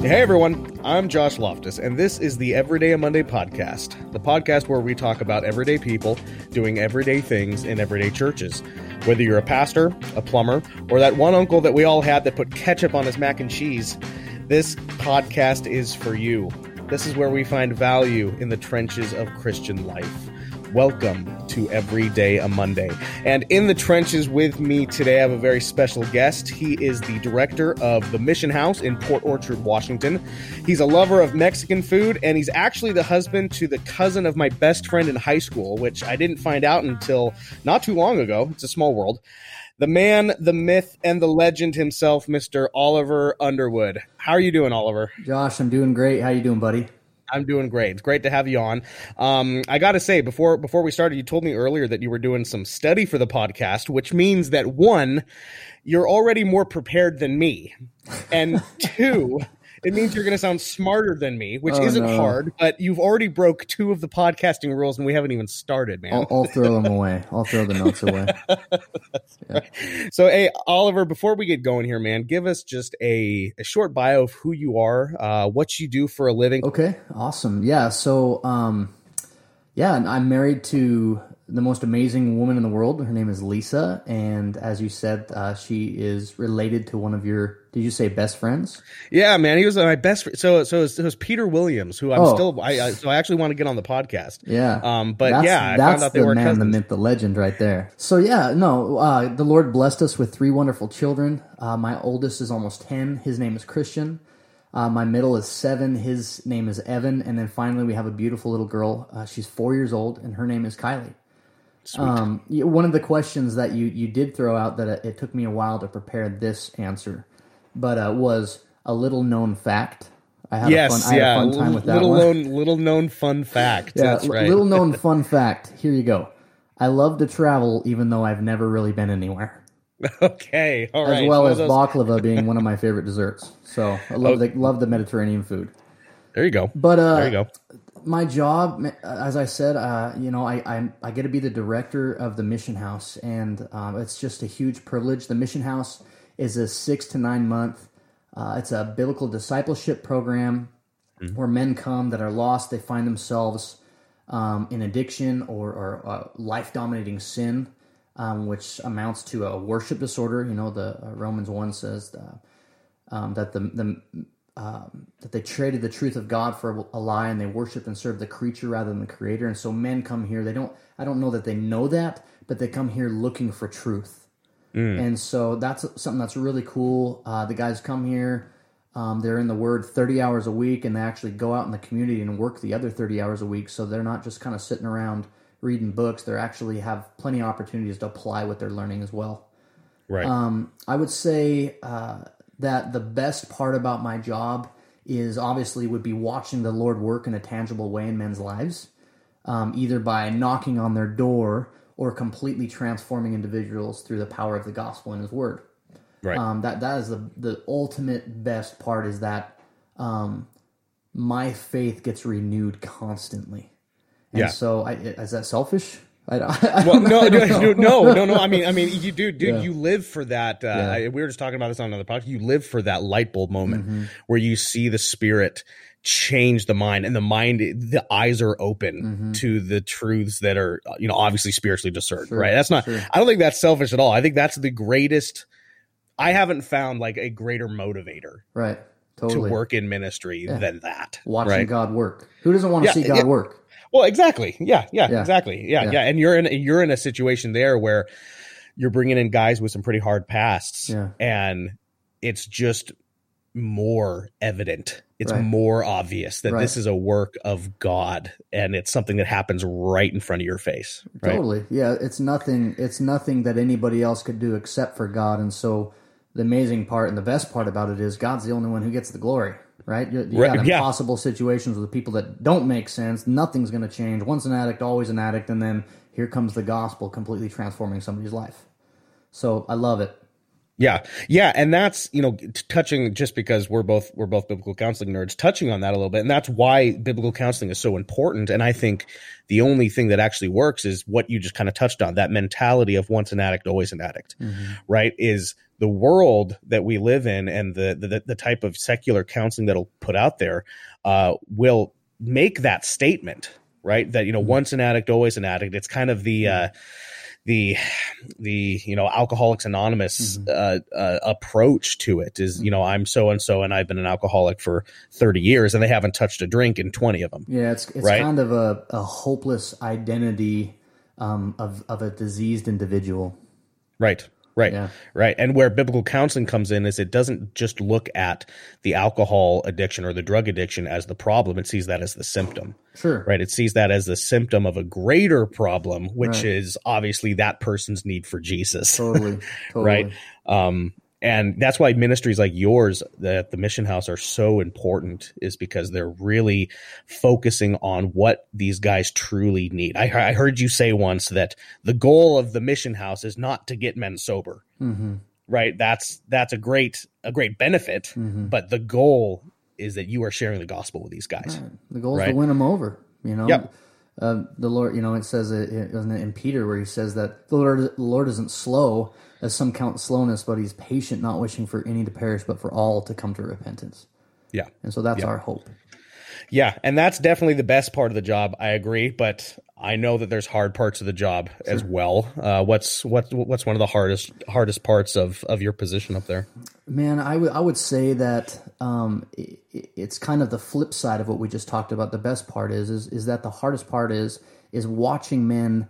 Hey everyone, I'm Josh Loftus, and this is the Everyday Monday podcast, the podcast where we talk about everyday people doing everyday things in everyday churches. Whether you're a pastor, a plumber, or that one uncle that we all had that put ketchup on his mac and cheese, this podcast is for you. This is where we find value in the trenches of Christian life. Welcome to Every Day a Monday. And in the trenches with me today, I have a very special guest. He is the director of the Mission House in Port Orchard, Washington. He's a lover of Mexican food, and he's actually the husband to the cousin of my best friend in high school, which I didn't find out until not too long ago. It's a small world. The man, the myth, and the legend himself, Mr. Oliver Underwood. How are you doing, Oliver? Josh, I'm doing great. How you doing, buddy? I'm doing great. It's great to have you on. Um, I got to say before before we started, you told me earlier that you were doing some study for the podcast, which means that one, you're already more prepared than me, and two, it means you're going to sound smarter than me, which Oh, isn't no. hard. But you've already broke two of the podcasting rules, and we haven't even started, man. I'll, I'll throw them away. I'll throw the notes away. So, hey, Oliver, before we get going here, man, give us just a, a short bio of who you are, uh, what you do for a living. Okay, awesome. Yeah, so um, yeah, and I'm married to the most amazing woman in the world. Her name is Lisa, and as you said, uh, she is related to one of your. Did you say best friends? Yeah, man, he was my best. Fr- so, so it was, it was Peter Williams, who I'm Oh. still. I, I so I actually want to get on the podcast. Yeah. Um, but that's, yeah, I that's found out the were man, the cousins. myth, the legend, right there. So yeah, no, uh, the Lord blessed us with three wonderful children. Uh, my oldest is almost ten. His name is Christian. Uh, my middle is seven. His name is Evan, and then finally we have a beautiful little girl. Uh, she's four years old, and her name is Kylie. Um, one of the questions that you you did throw out that it, it took me a while to prepare this answer, but uh, was a little known fact. I had Yes, a fun, I yeah, had a fun time with that little one. known, little known fun fact. Yeah, That's right. little known fun fact. Here you go. I love to travel, even though I've never really been anywhere. okay, all right. As well as those- baklava being one of my favorite desserts. So I love the love the Mediterranean food. There you go. But uh, there you go. my job, as I said, uh, you know, I, I I get to be the director of the Mission House, and um, it's just a huge privilege. The Mission House is a six to nine month. Uh, it's a biblical discipleship program where men come that are lost. They find themselves um, in addiction or, or uh, life dominating sin, um, which amounts to a worship disorder. You know, the uh, Romans one says uh, um, that the the um, that they traded the truth of God for a lie and they worship and serve the creature rather than the creator. And so men come here. They don't. I don't know that they know that, but they come here looking for truth. And so that's something that's really cool. Uh, the guys come here. Um, they're in the Word 30 hours a week, and they actually go out in the community and work the other 30 hours a week. So they're not just kind of sitting around reading books. They actually have plenty of opportunities to apply what they're learning as well. Right. Um, I would say uh, that the best part about my job is obviously would be watching the Lord work in a tangible way in men's lives, um, either by knocking on their door or completely transforming individuals through the power of the gospel and His Word. right. Um, that that is the the ultimate best part is that um, my faith gets renewed constantly. And Yeah. So, I, is that selfish? I, don't- I well, don't no, no, no, no, no. I mean, I mean, you do, dude. Yeah. You live for that. Uh, Yeah. I- we were just talking about this on another podcast. You live for that light bulb moment Mm-hmm. where you see the spirit change the mind, and the mind, the eyes are open Mm-hmm. to the truths that are, uh, you know, obviously spiritually discerned. Sure, right? That's not. sure. I don't think that's selfish at all. I think that's the greatest. I haven't found like a greater motivator Right. Totally. to work in ministry than that. watching right? God work. Who doesn't want to Yeah, see God yeah. work? Well, exactly. Yeah, yeah, Yeah. exactly. Yeah, yeah, Yeah. And you're in you're in a situation there where you're bringing in guys with some pretty hard pasts, Yeah. and it's just more evident. It's Right. more obvious that Right. this is a work of God, and it's something that happens right in front of your face. Right? Totally. Yeah, it's nothing it's nothing that anybody else could do except for God. And so the amazing part and the best part about it is God's the only one who gets the glory, right? You, you Right, got yeah. impossible situations with people that don't make sense. Nothing's going to change. Once an addict, always an addict, and then here comes the gospel completely transforming somebody's life. So I love it. Yeah, yeah, and that's you know touching just because we're both we're both biblical counseling nerds, touching on that a little bit, and that's why biblical counseling is so important. And I think the only thing that actually works is what you just kind of touched on that mentality of once an addict, always an addict, right? Is the world that we live in and the the, the type of secular counseling that'll put out there uh, will make that statement, right? That you know, once an addict, always an addict. It's kind of the uh, the the you know alcoholics anonymous Mhm. uh, uh, approach to it is you know i'm so and so and i've been an alcoholic for 30 years and they haven't touched a drink in 20 of them Yeah, it's it's Right. kind of a, a hopeless identity um, of of a diseased individual. right right Yeah. right and where biblical counseling comes in is it doesn't just look at the alcohol addiction or the drug addiction as the problem it sees that as the symptom Sure. right it sees that as the symptom of a greater problem which Right. is obviously that person's need for jesus Totally. Totally. right? Um, and that's why ministries like yours, that the Mission House, are so important, is because they're really focusing on what these guys truly need. I, I heard you say once that the goal of the Mission House is not to get men sober, hmm right? That's that's a great a great benefit, hmm but the goal is that you are sharing the gospel with these guys. Right. The goal is Right. to win them over. You know. Yep. Uh, the Lord, you know, it says it, it in Peter where he says that the Lord, the Lord isn't slow, as some count slowness, but He's patient, not wishing for any to perish, but for all to come to repentance. Yeah. And so that's Yeah. our hope. Yeah, and that's definitely the best part of the job. I agree, but I know that there's hard parts of the job as well. Uh, what's what what's one of the hardest hardest parts of of your position up there? Man, I would I would say that um, i i- it's kind of the flip side of what we just talked about. The best part is is is that the hardest part is is watching men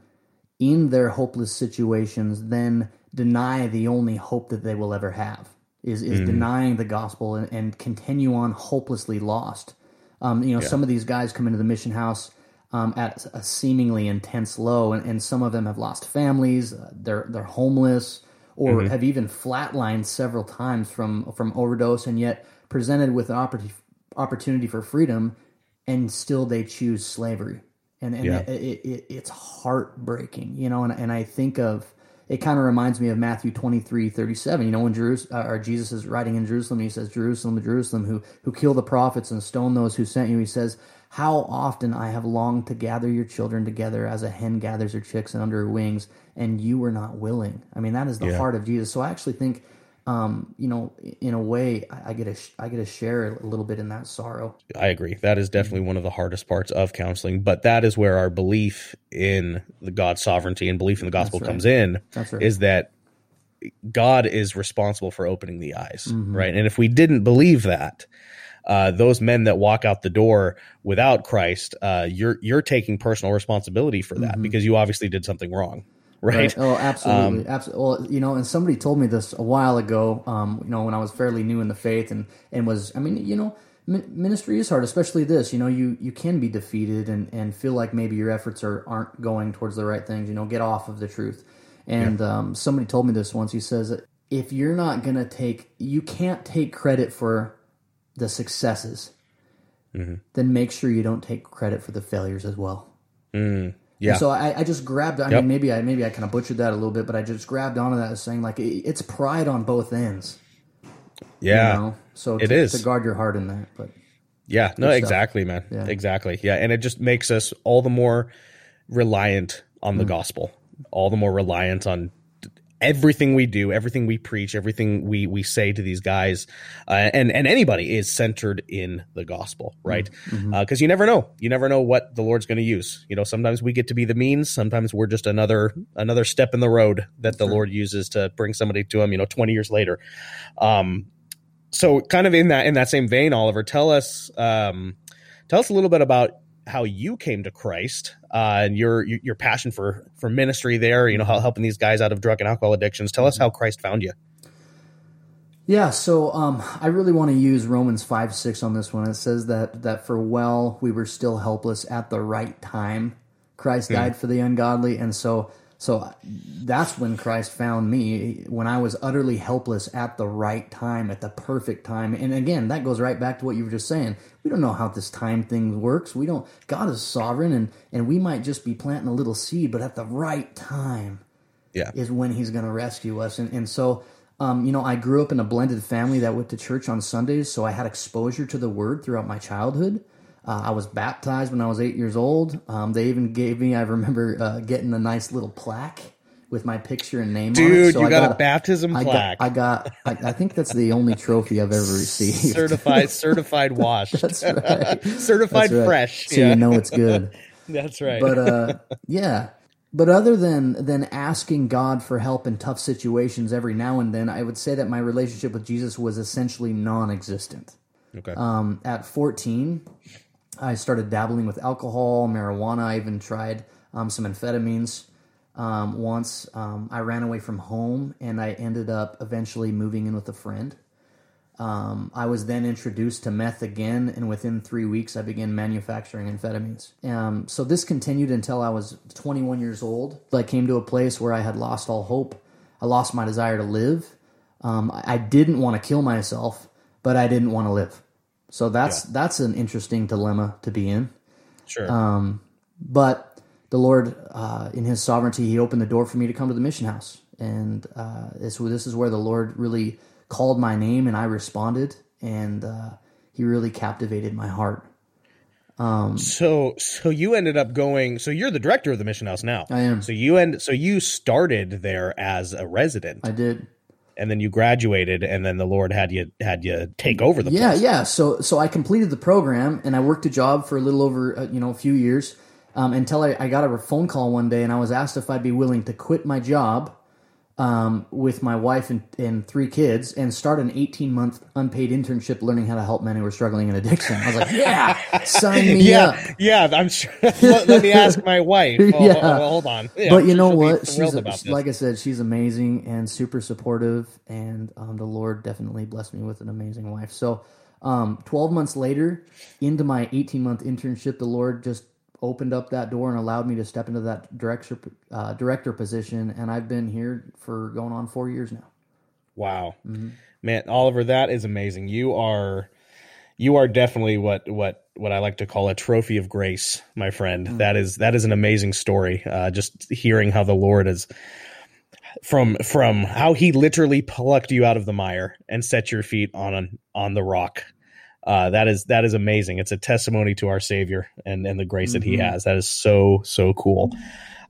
in their hopeless situations then deny the only hope that they will ever have. Is is denying the gospel and, and continue on hopelessly lost. Um, you know, some of these guys come into the mission house um, at a seemingly intense low, and, and some of them have lost families. Uh, they're they're homeless, or have even flatlined several times from from overdose, and yet presented with an opportunity opportunity for freedom, and still they choose slavery, and and Yeah. it, it, it, it's heartbreaking, you know. And and I think of it kind of reminds me of Matthew 23, 37. You know, when Jerusalem, or Jesus is writing in Jerusalem, he says, Jerusalem, Jerusalem, who, who kill the prophets and stone those who sent you. He says, how often I have longed to gather your children together as a hen gathers her chicks and under her wings, and you were not willing. I mean, that is the Yeah. heart of Jesus. So I actually think, um, you know, in a way, I, I get sh- I get to share a little bit in that sorrow. I agree. That is definitely one of the hardest parts of counseling, but that is where our belief in the God's sovereignty and belief in the gospel right. comes in. That's right. Is that God is responsible for opening the eyes, Mm-hmm. right? And if we didn't believe that, uh, those men that walk out the door without Christ, uh, you're you're taking personal responsibility for that because you obviously did something wrong, right? Mm-hmm. Oh, absolutely, absolutely. Well, you know, and somebody told me this a while ago. Um, you know, when I was fairly new in the faith, and and was, I mean, you know, mi- ministry is hard, especially this. You know, you you can be defeated and and feel like maybe your efforts are aren't going towards the right things. You know, get off of the truth. And um, somebody told me this once. He says, if you're not gonna take, you can't take credit for the successes. Then make sure you don't take credit for the failures as well. Mm, yeah, So I, I just grabbed. I Yep. mean, maybe I maybe I kind of butchered that a little bit, but I just grabbed onto that as saying like it, it's pride on both ends. yeah. You know? So It to, is. to guard your heart in that. But Yeah, no, exactly, man. Yeah. Exactly. Yeah. And it just makes us all the more reliant on Mm. the gospel, all the more reliant on everything we do, everything we preach, everything we we say to these guys, uh, and and anybody is centered in the gospel, right? Because Mm-hmm. you never know, you never know what the Lord's going to use. You know, sometimes we get to be the means, sometimes we're just another another step in the road that the Lord uses to bring somebody to Him. You know, twenty years later. Um, so kind of in that in that same vein, Oliver, tell us um, tell us a little bit about how you came to Christ uh, and your your passion for for ministry there. You know, how helping these guys out of drug and alcohol addictions. Tell us how Christ found you. yeah, so um, I really want to use Romans five six on this one. It says that that for well we were still helpless at the right time, Christ died for the ungodly, and so so that's when Christ found me when I was utterly helpless at the right time, at the perfect time. And again, that goes right back to what you were just saying. We don't know how this time thing works. We don't. God is sovereign, and and we might just be planting a little seed, but at the right time Yeah, is when he's going to rescue us. And, and so, um, you know, I grew up in a blended family that went to church on Sundays, so I had exposure to the word throughout my childhood. Uh, I was baptized when I was eight years old. Um, they even gave me, I remember uh, getting a nice little plaque with my picture and name on it. Dude, So you I got, a baptism I plaque. got, I got, I, I think that's the only trophy I've ever received. certified, certified washed. That's right. certified That's right. fresh. So yeah, you know it's good. that's right. But uh, yeah. But other than than asking God for help in tough situations every now and then, I would say that my relationship with Jesus was essentially non-existent. okay. Um, at 14, I started dabbling with alcohol, marijuana. I even tried um, some amphetamines. Um, once um, I ran away from home and I ended up eventually moving in with a friend. Um, I was then introduced to meth again, and within three weeks, I began manufacturing amphetamines. Um, so this continued until I was 21 years old. I came to a place where I had lost all hope. I lost my desire to live. Um, I I didn't want to kill myself, but I didn't want to live. So that's that's an interesting dilemma to be in. sure. um, But the Lord, uh, in His sovereignty, He opened the door for me to come to the mission house, and uh, this this is where the Lord really called my name, and I responded, and uh, He really captivated my heart. Um, so, so you ended up going. So you're the director of the mission house now. I am. So you end. So you started there as a resident, I did. And then you graduated, and then the Lord had you had you take over the Yeah, place. yeah. So so I completed the program, and I worked a job for a little over uh, you know a few years um, until I, I got a phone call one day, and I was asked if I'd be willing to quit my job um, with my wife and, and three kids and start an 18 month unpaid internship learning how to help men who are struggling in addiction. I was like, yeah, sign me Yeah, up. yeah. I'm sure. let, let me ask my wife. Oh, Yeah. oh, hold on. Yeah, but you know what? She's this. like I said, she's amazing and super supportive, and um, the Lord definitely blessed me with an amazing wife. So, um, twelve months later, into my eighteen month internship, the Lord just opened up that door and allowed me to step into that director uh, director position, and I've been here for going on four years now. Wow, Mm-hmm. man, Oliver, that is amazing. You are, you are definitely what what what I like to call a trophy of grace, my friend. Mm. That is that is an amazing story. Uh, just hearing how the Lord is from from how He literally plucked you out of the mire and set your feet on an, on the rock. Uh, that is that is amazing. It's a testimony to our Savior and and the grace that He Mhm. has. That is so so cool.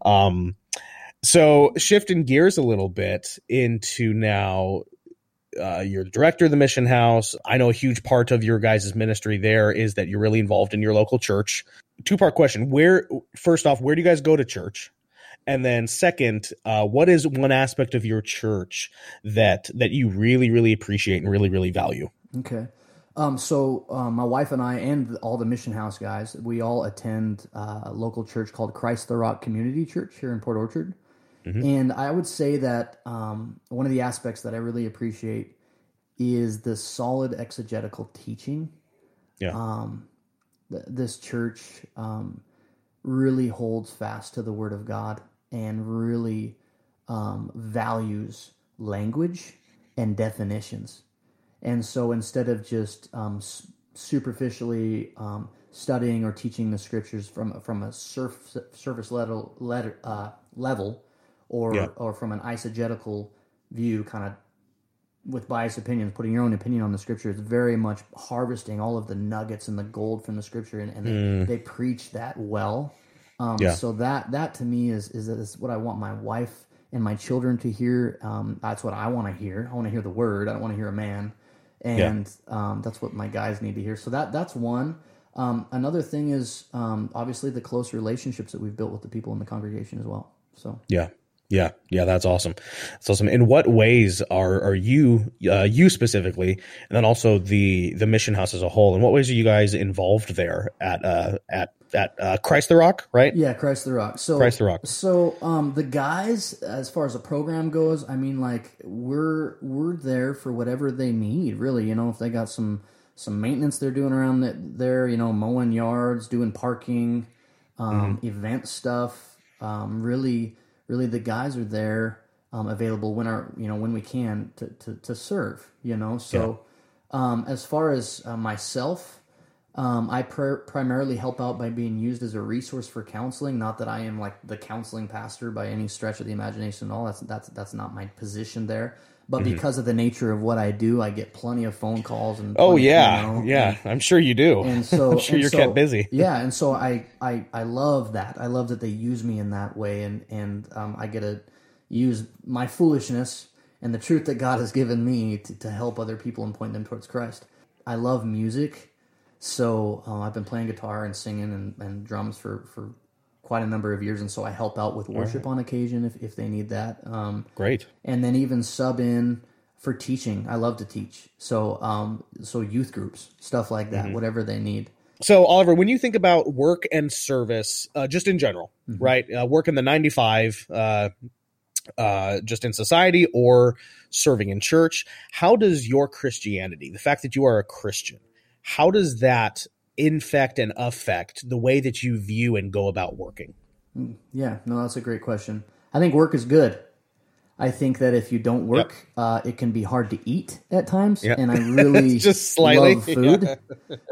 Um, so shifting gears a little bit into now uh, you're the director of the mission house i know a huge part of your guys' ministry there is that you're really involved in your local church two part question where first off where do you guys go to church and then second uh, what is one aspect of your church that that you really really appreciate and really really value Okay. Um, so um, my wife and I and all the Mission House guys, we all attend uh, a local church called Christ the Rock Community Church here in Port Orchard. And I would say that um, one of the aspects that I really appreciate is the solid exegetical teaching. yeah Um, th- this church um, really holds fast to the Word of God and really um, values language and definitions. And so instead of just um, s- superficially um, studying or teaching the scriptures from from a surf, surface level letter, uh, level, or Yeah. or from an eisegetical view, kind of with biased opinions, putting your own opinion on the scripture, it's very much harvesting all of the nuggets and the gold from the scripture, and, and they, they preach that well. Um, Yeah. So that that to me is, is is what I want my wife and my children to hear. Um, that's what I want to hear. I want to hear the word. I don't want to hear a man, and um, that's what my guys need to hear. So that that's one. Um, another thing is um, obviously the close relationships that we've built with the people in the congregation as well. So Yeah. Yeah. Yeah. That's awesome. That's awesome. In what ways are, are you, uh, you specifically, and then also the, the mission house as a whole, in what ways are you guys involved there at, uh, at, at, uh, Christ the Rock, right? yeah, Christ the Rock. So Christ the Rock. So um, the guys, as far as the program goes, I mean, like we're we're there for whatever they need, really. You know, if they got some some maintenance they're doing around it, there, you know, mowing yards, doing parking, um, Mm-hmm. event stuff. Um, really, really, the guys are there um, available when our you know when we can to to, to serve. You know, so um, as far as uh, myself. Um, I pr- primarily help out by being used as a resource for counseling. Not that I am like the counseling pastor by any stretch of the imagination at all. That's that's that's not my position there. But Mm-hmm. because of the nature of what I do, I get plenty of phone calls and Oh yeah. you know, yeah. I'm sure you do. and so I'm sure and you're so- kept busy. Yeah, and so I, I I love that. I love that they use me in that way, and and um, I get to use my foolishness and the truth that God has given me to, to help other people and point them towards Christ. I love music, so uh, I've been playing guitar and singing and, and drums for, for quite a number of years, and so I help out with worship on occasion if, if they need that. Um, Great. and then even sub in for teaching. I love to teach, so um, so youth groups, stuff like that, whatever they need. So, Oliver, when you think about work and service, uh, just in general, right? Uh, work in the 95, uh, uh, just in society or serving in church, how does your Christianity, the fact that you are a Christian, how does that infect and affect the way that you view and go about working? Yeah, no, that's a great question. I think work is good. I think that if you don't work, uh, it can be hard to eat at times, Yep. and I really Just slightly, love food.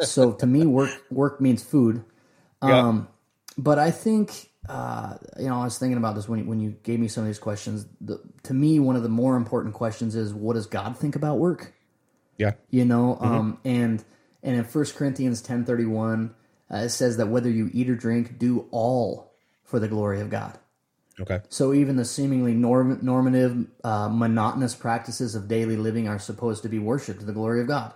so to me, work work means food. Um, But I think uh, you know, I was thinking about this when when you gave me some of these questions. The, to me, one of the more important questions is, what does God think about work? Yeah. you know um and and in First corinthians ten thirty one uh, it says that whether you eat or drink do all for the glory of god Okay. so even the seemingly norm, normative uh, monotonous practices of daily living are supposed to be worship to the glory of god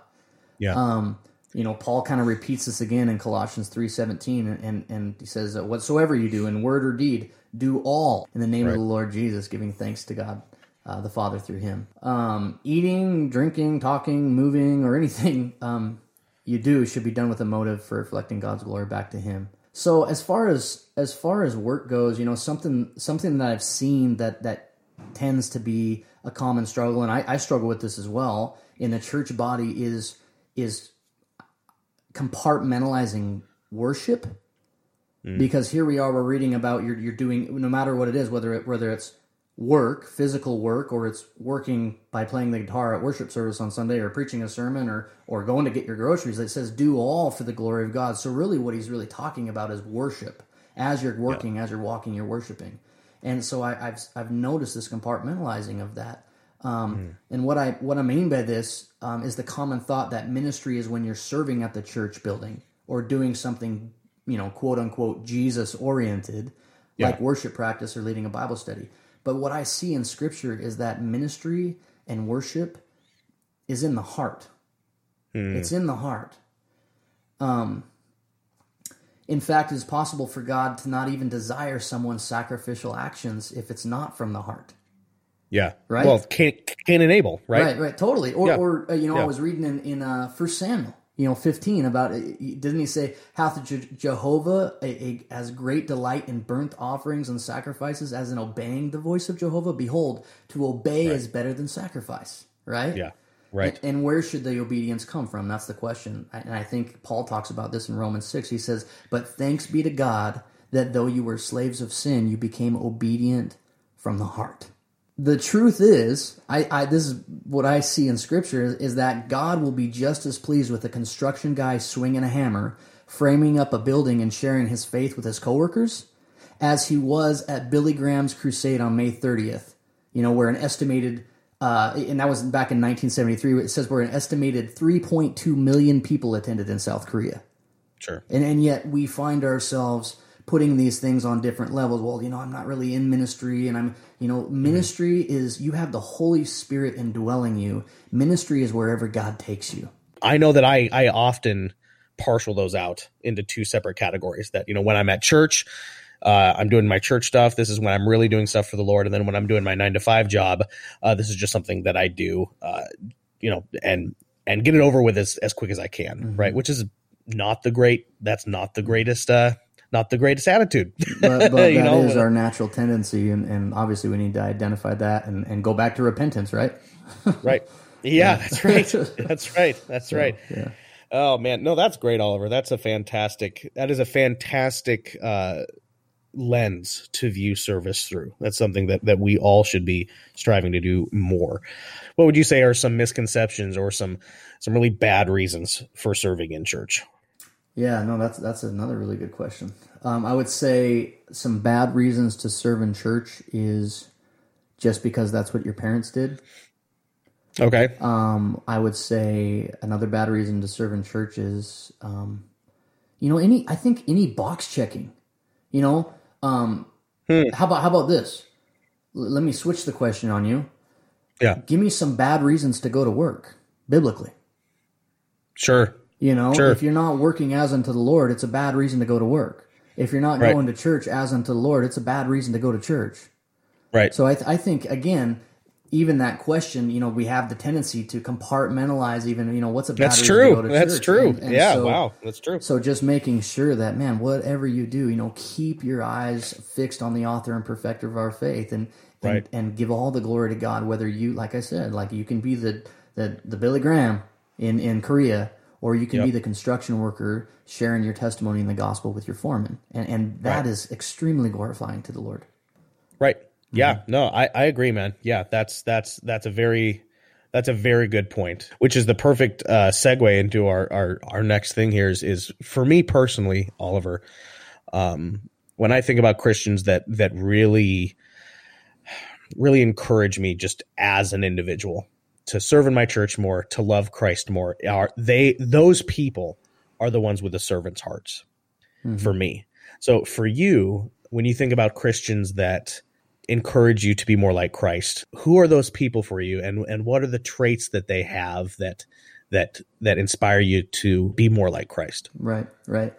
Yeah. um you know paul kind of repeats this again in colossians 3.17 and, and and he says whatsoever you do in word or deed do all in the name of the lord jesus giving thanks to god uh, the father through him um eating drinking talking moving or anything um you do should be done with a motive for reflecting god's glory back to him. So as far as as far as work goes you know something something that i've seen that that tends to be a common struggle and i, I struggle with this as well in the church body is is compartmentalizing worship. Mm. Because here we are we're reading about you're, you're doing no matter what it is whether it whether it's work physical work or it's working by playing the guitar at worship service on sunday or preaching a sermon or or going to get your groceries it says do all for the glory of god. So really what he's really talking about is worship. As you're working as you're walking you're worshiping. And so I, I've I've noticed this compartmentalizing of that. Um, And what I what I mean by this um, is the common thought that ministry is when you're serving at the church building or doing something, you know, quote unquote Jesus oriented, like worship practice or leading a Bible study. But what I see in Scripture is that ministry and worship is in the heart. It's in the heart. Um, in fact, it is possible for God to not even desire someone's sacrificial actions if it's not from the heart. Yeah. Right? Well, Cain, Cain and Abel, right? Right, right, totally. Or, Yeah. or uh, you know, Yeah. I was reading in in uh, First Samuel, you know, fifteen about uh, didn't he say hath Je- Jehovah a, a, as great delight in burnt offerings and sacrifices as in obeying the voice of Jehovah? Behold, to obey is better than sacrifice. Right. Yeah. Right. And, and where should the obedience come from? That's the question. And I think Paul talks about this in Romans 6. He says, But thanks be to God that though you were slaves of sin, you became obedient from the heart. The truth is, I, I this is what I see in Scripture is, is that God will be just as pleased with a construction guy swinging a hammer, framing up a building, and sharing his faith with his coworkers, as he was at Billy Graham's crusade on May 30th. You know, where an estimated uh, and that was back in 1973. It says where an estimated 3.2 million people attended in South Korea, Sure. and and yet we find ourselves putting these things on different levels. Well, you know, I'm not really in ministry, and I'm, you know, ministry is you have the Holy Spirit indwelling you. Ministry is wherever God takes you. I know that I I often partial those out into two separate categories. That you know when I'm at church, uh, I'm doing my church stuff. This is when I'm really doing stuff for the Lord, and then when I'm doing my nine to five job, uh, this is just something that I do. Uh, you know, and and get it over with as as quick as I can, right? Which is not the great. That's not the greatest. Not the greatest attitude. But, but that is know? our natural tendency, and, and obviously we need to identify that and, and go back to repentance, right? right. Yeah, that's right. That's right. That's right. Yeah. Oh man, no, that's great, Oliver. That's a fantastic. That is a fantastic uh, lens to view service through. That's something that that we all should be striving to do more. What would you say are some misconceptions or some some really bad reasons for serving in church? Yeah, no, that's that's another really good question. Um, I would say some bad reasons to serve in church is just because that's what your parents did. Okay. Um, I would say another bad reason to serve in church is, um, you know, any. I think any box checking. You know, um, how about how about this? l- let me switch the question on you. Yeah. Give me some bad reasons to go to work biblically. Sure. You know, Sure. if you're not working as unto the Lord, it's a bad reason to go to work. If you're not Right. going to church as unto the Lord, it's a bad reason to go to church. Right. So I, th- I think again, even that question, you know, we have the tendency to compartmentalize. Even you know, what's a bad That's reason true. To go to church. That's church? true. And- and yeah. so- wow. That's true. So just making sure that man, whatever you do, you know, keep your eyes fixed on the author and perfecter of our faith, and and, Right. and give all the glory to God. Whether you, like I said, like you can be the the, the Billy Graham in in Korea, or you can be the construction worker sharing your testimony in the gospel with your foreman, and and that Right. is extremely glorifying to the Lord. Right. Yeah. Mm-hmm. No, I, I agree, man. Yeah, that's that's that's a very that's a very good point. Which is the perfect uh, segue into our, our our next thing here is is for me personally, Oliver. Um, when I think about Christians that that really really encourage me just as an individual to serve in my church more, to love Christ more, are they those people are the ones with the servant's hearts mm-hmm. for me. So for you, when you think about Christians that encourage you to be more like Christ, who are those people for you and and what are the traits that they have that that that inspire you to be more like Christ? Right, right.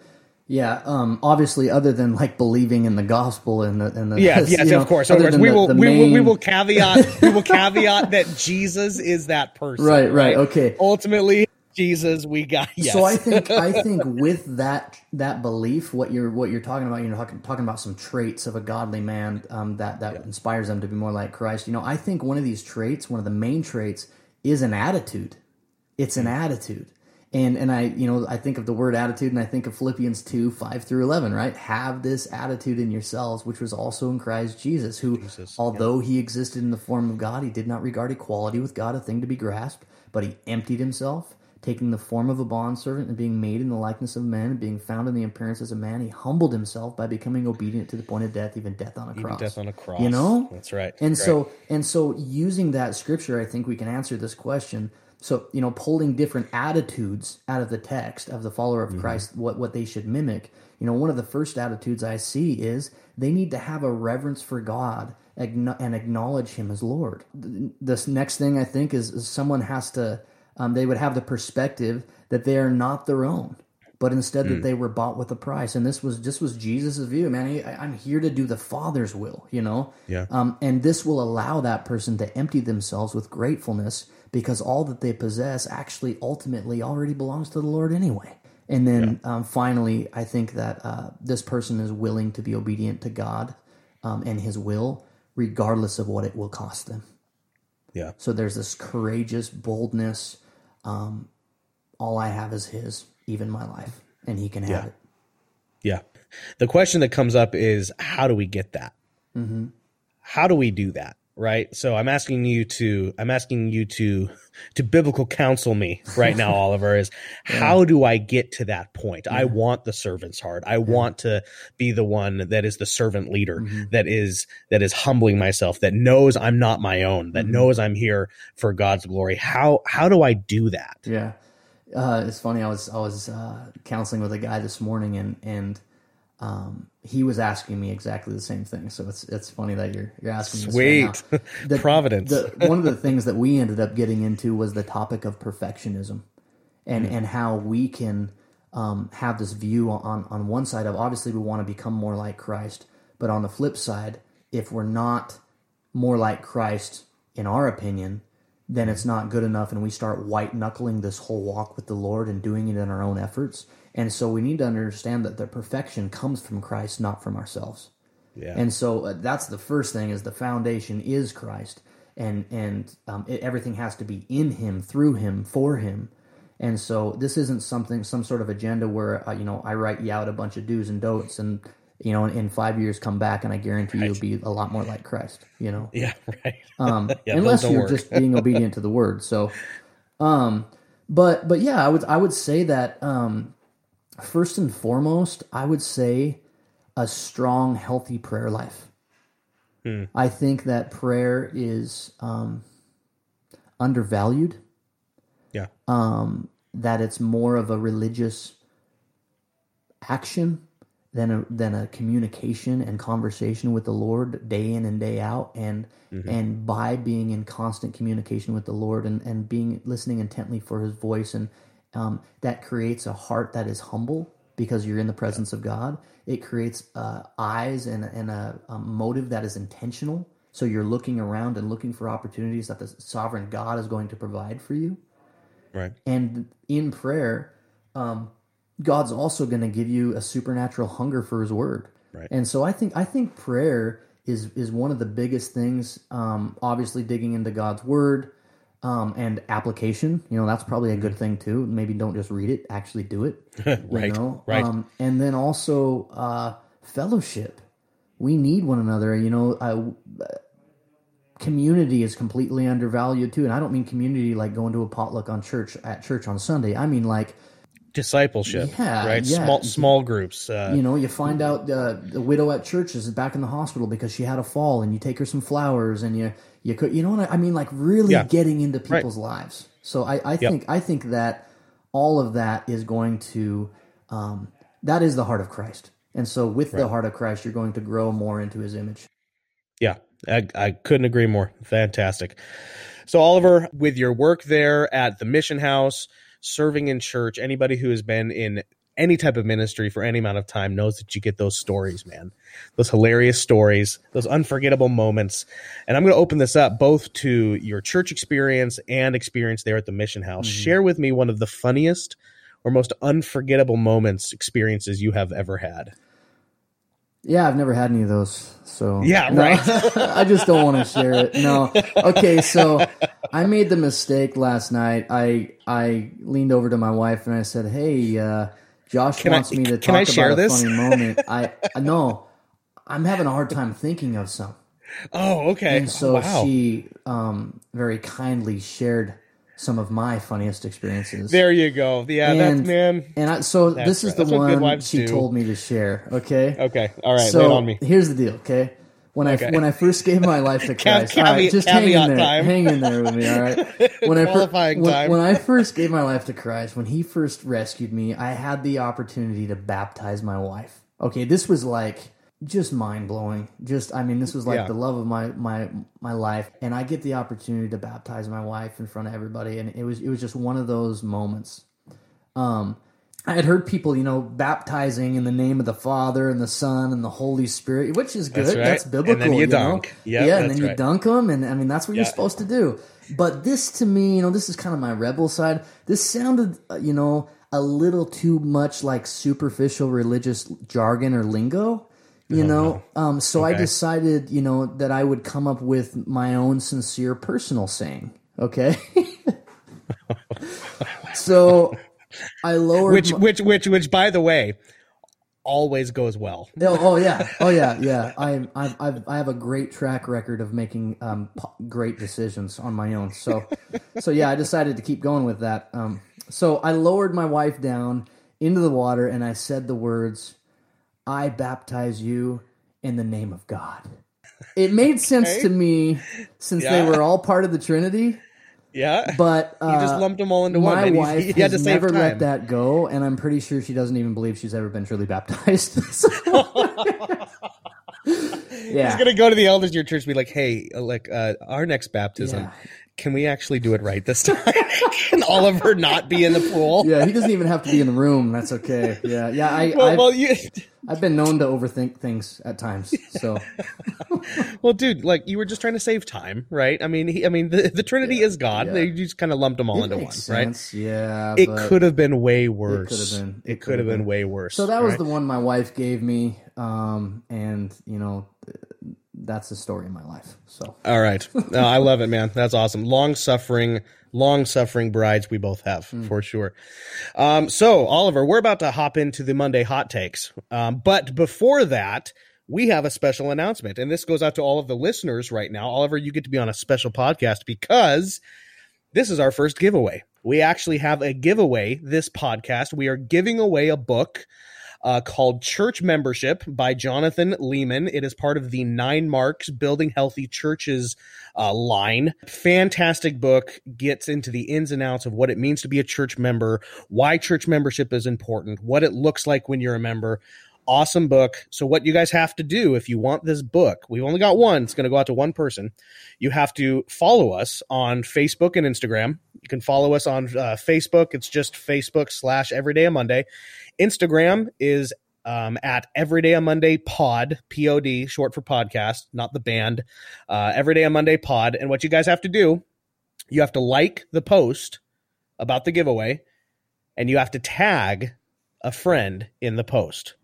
Yeah, um, obviously, other than like believing in the gospel and the, and the Yeah, you yes, know, of course. Other course. than We the- will the we will we will caveat we will caveat that Jesus is that person. Right, right, okay. Ultimately, Jesus, we got yes. So I think I think with that that belief, what you're what you're talking about, you know, talking, talking about some traits of a godly man um, that that inspires them to be more like Christ. You know, I think one of these traits, one of the main traits, is an attitude. It's an attitude, and and I you know I think of the word attitude, and I think of Philippians two five through eleven. Right, have this attitude in yourselves, which was also in Christ Jesus, who although he existed in the form of God, he did not regard equality with God a thing to be grasped, but he emptied himself taking the form of a bondservant and being made in the likeness of men and being found in the appearance as a man, he humbled himself by becoming obedient to the point of death, even death on a cross. death on a cross. You know? That's right. And Right. so and so using that scripture, I think we can answer this question. So, you know, pulling different attitudes out of the text of the follower Mm-hmm. of Christ, what what they should mimic. You know, one of the first attitudes I see is they need to have a reverence for God and acknowledge him as Lord. This next thing I think is, is someone has to um, they would have the perspective that they are not their own, but instead Hmm. that they were bought with a price. And this was this was Jesus' view, man. I- I'm here to do the Father's will, you know. Yeah. Um, and this will allow that person to empty themselves with gratefulness because all that they possess actually ultimately already belongs to the Lord anyway. And then um, finally, I think that uh, this person is willing to be obedient to God um, and His will, regardless of what it will cost them. yeah. So there's this courageous boldness. Um, all I have is His, even my life, and He can have Yeah. it. Yeah. The question that comes up is how do we get that? Mm-hmm. How do we do that? Right. So I'm asking you to, I'm asking you to, to biblical counsel me right now, Oliver, is how do I get to that point? I want the servant's heart. I want to be the one that is the servant leader, Mm-hmm. that is, that is humbling myself, that knows I'm not my own, that Mm-hmm. knows I'm here for God's glory. How, how do I do that? Yeah, uh, it's funny. I was I was uh, counseling with a guy this morning, and and um, he was asking me exactly the same thing. So it's it's funny that you're you're asking Sweet. right. The- Providence. The, one of the things that we ended up getting into was the topic of perfectionism, and and how we can um, have this view on on one side of obviously we want to become more like Christ, but on the flip side, if we're not more like Christ in our opinion, then it's not good enough, and we start white knuckling this whole walk with the Lord and doing it in our own efforts. And so we need to understand that the perfection comes from Christ, not from ourselves. Yeah. And so uh, that's the first thing: is the foundation is Christ, and and um, it, everything has to be in Him, through Him, for Him. And so this isn't something, some sort of agenda where uh, you know I write you out a bunch of do's and don'ts, and you know in, in five years come back and I guarantee you'll be a lot more like Christ. You know, yeah. Right. um, Yeah, unless you're work. just being obedient to the word. So, um, but but yeah, I would I would say that um, first and foremost, I would say a strong, healthy prayer life. Hmm. I think that prayer is um, undervalued. Yeah. Um, that it's more of a religious action than a than a communication and conversation with the Lord day in and day out and Mm-hmm. and by being in constant communication with the Lord and, and being listening intently for his voice and um, that creates a heart that is humble because you're in the presence of God. It creates uh, eyes and, and a, a motive that is intentional. So you're looking around and looking for opportunities that the sovereign God is going to provide for you. Right. And in prayer, um, God's also going to give you a supernatural hunger for His Word. Right. And so I think I think prayer is is one of the biggest things. Um, obviously, digging into God's Word um, and application. You know, that's probably a good thing too. Maybe don't just read it; actually do it. Right, You know? right. Um, and then also uh, fellowship. We need one another. You know, uh, community is completely undervalued too. And I don't mean community like going to a potluck on church at church on Sunday. I mean like Discipleship. Yeah, Right. yeah. Small small groups. Uh, you know, you find out uh, the widow at church is back in the hospital because she had a fall, and you take her some flowers, and you you could you know what I, I mean, like really Yeah. getting into people's lives. So I, I think I think that all of that is going to um, that is the heart of Christ, and so with the heart of Christ, you're going to grow more into His image. Yeah, I, I couldn't agree more. Fantastic. So, Oliver, with your work there at the Mission House, serving in church, anybody who has been in any type of ministry for any amount of time knows that you get those stories, man. Those hilarious stories, those unforgettable moments. And I'm going to open this up both to your church experience and experience there at the Mission House. Mm-hmm. Share with me one of the funniest or most unforgettable moments, experiences you have ever had. Yeah, I've never had any of those. So Yeah, No, right. I just don't want to share it. No. Okay, so I made the mistake last night. I I leaned over to my wife and I said, "Hey, uh, Josh I- wants me to can I talk share about a this?" funny moment." I no, I'm having a hard time thinking of some. Oh, okay. And so wow. she um, very kindly shared some of my funniest experiences. There you go. Yeah, that's And- man. and I, so this is right. the That's one she do. told me to share. Okay. Okay. All right. So on me. here's the deal, okay? When I when I first gave my life to Christ, all right, caveat- just hang in there, time. hang in there with me, all right. When I Qualifying when, time. when I first gave my life to Christ, when He first rescued me, I had the opportunity to baptize my wife. Okay, this was like just mind blowing. Just I mean, this was like Yeah. the love of my my my life, and I get the opportunity to baptize my wife in front of everybody, and it was it was just one of those moments. Um, I had heard people, you know, baptizing in the name of the Father and the Son and the Holy Spirit, which is good. That's That's, biblical. And then you you dunk. Yep, yeah, and then you right. dunk them, and I mean that's what you're supposed to do. But this, to me, you know, this is kind of my rebel side. This sounded, uh, you know, a little too much like superficial religious jargon or lingo. You know, um, so I Oh, decided, you know, that I would come up with my own sincere personal saying. Okay. so I lowered Which, my- which, which, which, by the way, always goes well. Oh, oh yeah, oh yeah, yeah. I I I've, I have a great track record of making um, great decisions on my own. So, so yeah, I decided to keep going with that. Um, so I lowered my wife down into the water and I said the words, "I baptize you in the name of God." It made sense to me since Yeah. they were all part of the Trinity, Yeah. but uh, you just lumped them all into one. my man. You- wife had to has never time. let that go, and I'm pretty sure she doesn't even believe she's ever been truly baptized. Yeah, He's gonna go to the elders in your church and be like, "Hey, uh, like uh, our next baptism, Yeah. Can we actually do it right this time? can Oliver not be in the pool?" yeah. He doesn't even have to be in the room. That's okay. Yeah, yeah. I, Well, I've, well, you, I've been known to overthink things at times. So well, dude, like you were just trying to save time, right? I mean, he, I mean, the, the Trinity is God. yeah. They just kind of lumped them all it into one, makes right? Yeah, It could have been way worse. been. It, It could have could have been, way worse. So that was right? the one my wife gave me, um, and you know, that's the story of my life. So All right. No, I love it, man. That's awesome. Long suffering, long suffering brides we both have Hmm. for sure. Um, so Oliver, we're about to hop into the Monday hot takes. Um, but before that, we have a special announcement, and this goes out to all of the listeners right now. Oliver, you get to be on a special podcast because this is our first giveaway. We actually have a giveaway this podcast. We are giving away a book uh, called Church Membership by Jonathan Leeman. It is part of the Nine Marks Building Healthy Churches uh, line. Fantastic book, gets into the ins and outs of what it means to be a church member, why church membership is important, what it looks like when you're a member. Awesome book. So, what you guys have to do if you want this book, we've only got one, it's going to go out to one person. You have to follow us on Facebook and Instagram. You can follow us on uh, Facebook. It's just Facebook slash Everyday a Monday. Instagram is um, at Everyday a Monday Pod, P O D, short for podcast, not the band. Uh, Everyday a Monday Pod. And what you guys have to do, you have to like the post about the giveaway and you have to tag a friend in the post.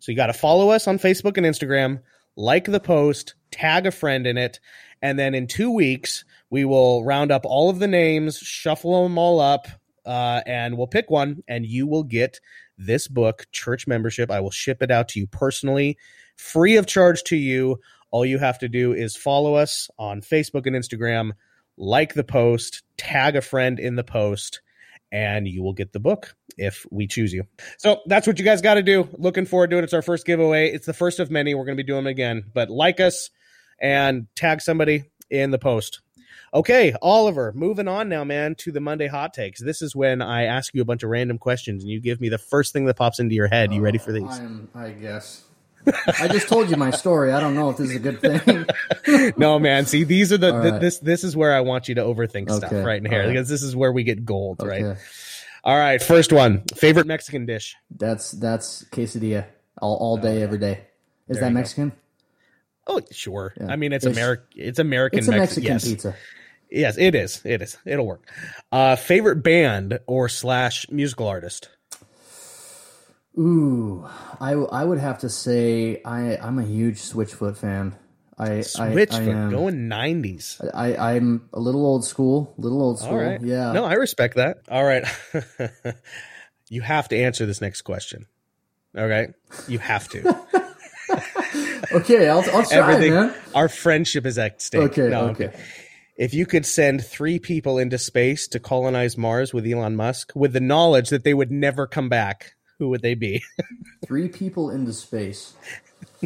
So you got to follow us on Facebook and Instagram, like the post, tag a friend in it, and then in two weeks we will round up all of the names, shuffle them all up, uh, and we'll pick one, and you will get this book, Church Membership. I will ship it out to you personally, free of charge to you. All you have to do is follow us on Facebook and Instagram, like the post, tag a friend in the post and you will get the book if we choose you. So that's what you guys got to do. Looking forward to it. It's our first giveaway. It's the first of many. We're going to be doing them again. But like us and tag somebody in the post. Okay, Oliver, moving on now, man, to the Monday hot takes. This is when I ask you a bunch of random questions and you give me the first thing that pops into your head. You ready for oh, these? I'm, I guess. I just told you my story. I don't know if this is a good thing. no, man. See, these are the All th- right. this this is where I want you to overthink stuff right in here right. because this is where we get gold, right? All right, first one. Favorite Mexican dish? That's that's quesadilla all, all day, every day. Is There that you go. Mexican? Oh, sure. Yeah. I mean, it's. American. It's American. It's a Mex- Mexican yes. pizza. Yes, it is. It is. It'll work. Uh, favorite band or slash musical artist? Ooh, I, I would have to say I I'm a huge Switchfoot fan. I I, Switchfoot, I am. going nineties. I I'm a little old school, little old school. Right. Yeah. No, I respect that. All right. you have to answer this next question. All right. You have to. Okay, I'll I'll try, Everything. man. Our friendship is at stake. Okay, No, okay. If you could send three people into space to colonize Mars with Elon Musk, with the knowledge that they would never come back, who would they be? Three people into space.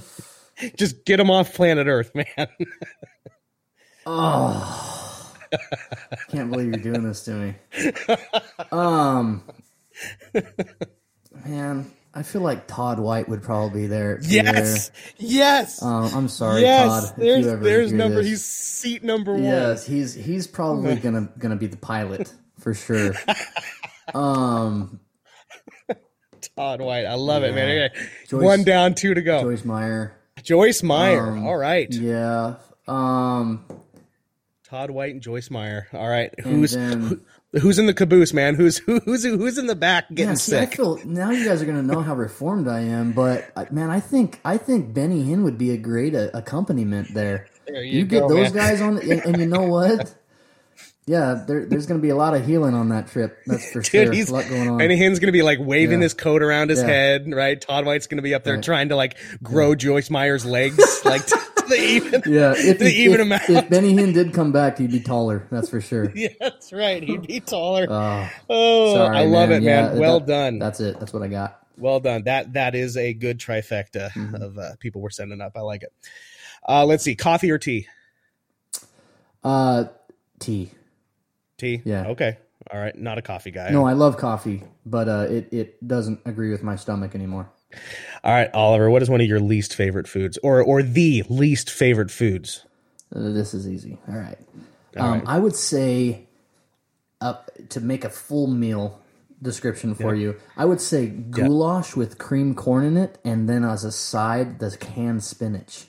Just get them off planet Earth, man. Oh, can't believe you're doing this to me. Um, man, I feel like Todd White would probably be there. be yes. Yes. Um, I'm sorry, yes. Todd. there's you ever there's number this. he's seat number one. Yes, he's he's probably gonna gonna be the pilot for sure. Um, Todd White. I love it, man. Okay. Joyce- one down, two to go. Joyce, Meyer. Joyce Meyer. Um, All right. Yeah. Um, Todd White and Joyce Meyer. All right. Who's then- who, who's in the caboose, man? Who's who, who's who's in the back getting yeah, see, I sick? feel now you guys are gonna know how reformed I am, but man, I think I think Benny Hinn would be a great uh, accompaniment there. There you get go, those man. guys on, and, and you know what? Yeah, there, there's going to be a lot of healing on that trip. That's for sure. Dude, he's, a lot going on. Benny Hinn's gonna be like waving Yeah. his coat around his Yeah. head, right? Todd White's gonna be up there Right. trying to like grow Joyce Meyer's legs, like to, to the even. yeah, if, to he, even if, amount. if Benny Hinn did come back, he'd be taller. That's for sure. Yeah, that's right. He'd be taller. Oh, oh, sorry, I love man. it, Yeah, man. Well that- done. That's it. That's what I got. Well done. That that is a good trifecta Mm-hmm. of uh, people we're sending up. I like it. Uh, let's see, coffee or tea? Uh, tea. Tea. Yeah. Okay. All right. Not a coffee guy. No, I love coffee, but uh, it it doesn't agree with my stomach anymore. All right, Oliver. What is one of your least favorite foods, or or the least favorite foods? Uh, this is easy. All right. All um, right. I would say, uh, to make a full meal description for you, I would say goulash with cream corn in it, and then as a side, the canned spinach.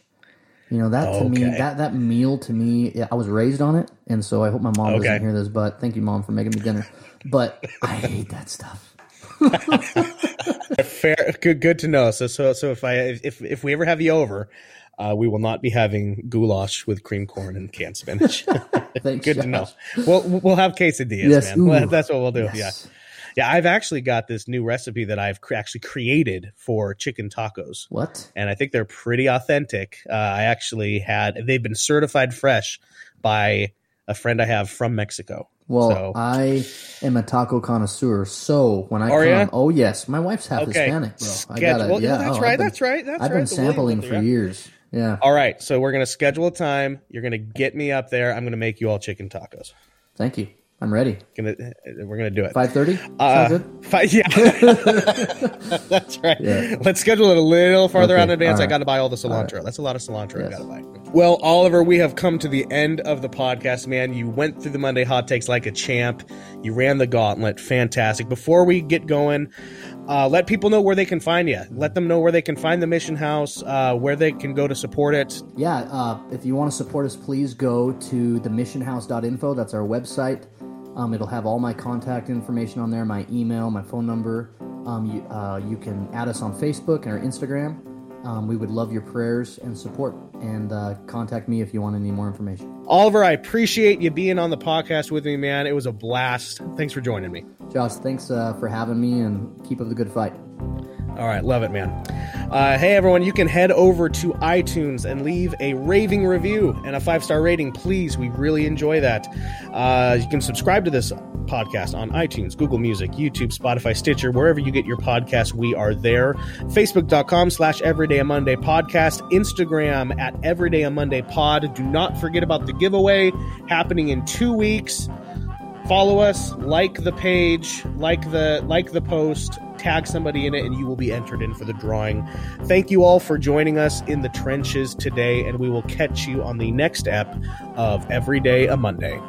You know that to me, that that meal to me, yeah, I was raised on it, and so I hope my mom Okay. doesn't hear this. But thank you, mom, for making me dinner. But I hate that stuff. Fair. Good. Good to know. So so so if I if if we ever have you over. Uh, we will not be having goulash with cream corn and canned spinach. Thanks, Good to know. We'll we'll have quesadillas, Yes, man. Ooh. that's what we'll do. Yes. Yeah. Yeah, I've actually got this new recipe that I've cr- actually created for chicken tacos. What? and I think they're pretty authentic. Uh, I actually had they've been certified fresh by a friend I have from Mexico. Well, So- I am a taco connoisseur, so when I Are come, ya? oh yes, my wife's half Okay, Hispanic, bro. I gotta, well, yeah, that's oh, right. been- that's right. That's right. I've been sampling for years. Yeah, All right, so we're gonna schedule a time. You're gonna get me up there. I'm gonna make you all chicken tacos. thank you. I'm ready. Gonna, we're gonna do it. Five thirty. Uh, Sound good? fi- yeah, that's right. Yeah. Let's schedule it a little farther Okay, out in advance. all I got to buy all the cilantro. That's a lot of cilantro I got to buy. Well, Oliver, we have come to the end of the podcast, man. You went through the Monday hot takes like a champ. You ran the gauntlet. Fantastic. Before we get going, uh, let people know where they can find you. Let them know where they can find the Mission House, uh, where they can go to support it. Yeah, uh, if you want to support us, please go to themissionhouse.info. That's our website. Um, it'll have all my contact information on there, my email, my phone number. Um, you, uh, you can add us on Facebook and our Instagram. Um, we would love your prayers and support. And uh, contact me if you want any more information. Oliver, I appreciate you being on the podcast with me, man. It was a blast. Thanks for joining me. Josh, thanks uh, for having me and keep up the good fight. All right, love it, man. Uh, hey, everyone, you can head over to iTunes and leave a raving review and a five star rating, please. We really enjoy that. Uh, you can subscribe to this podcast on iTunes, Google Music, YouTube, Spotify, Stitcher, wherever you get your podcasts. We are there. Facebook.com slash Everyday a Monday Podcast, Instagram at Everyday a Monday Pod. Do not forget about the giveaway happening in two weeks follow us like the page like the like the post tag somebody in it and you will be entered in for the drawing. Thank you all for joining us in the trenches today and we will catch you on the next ep of everyday a monday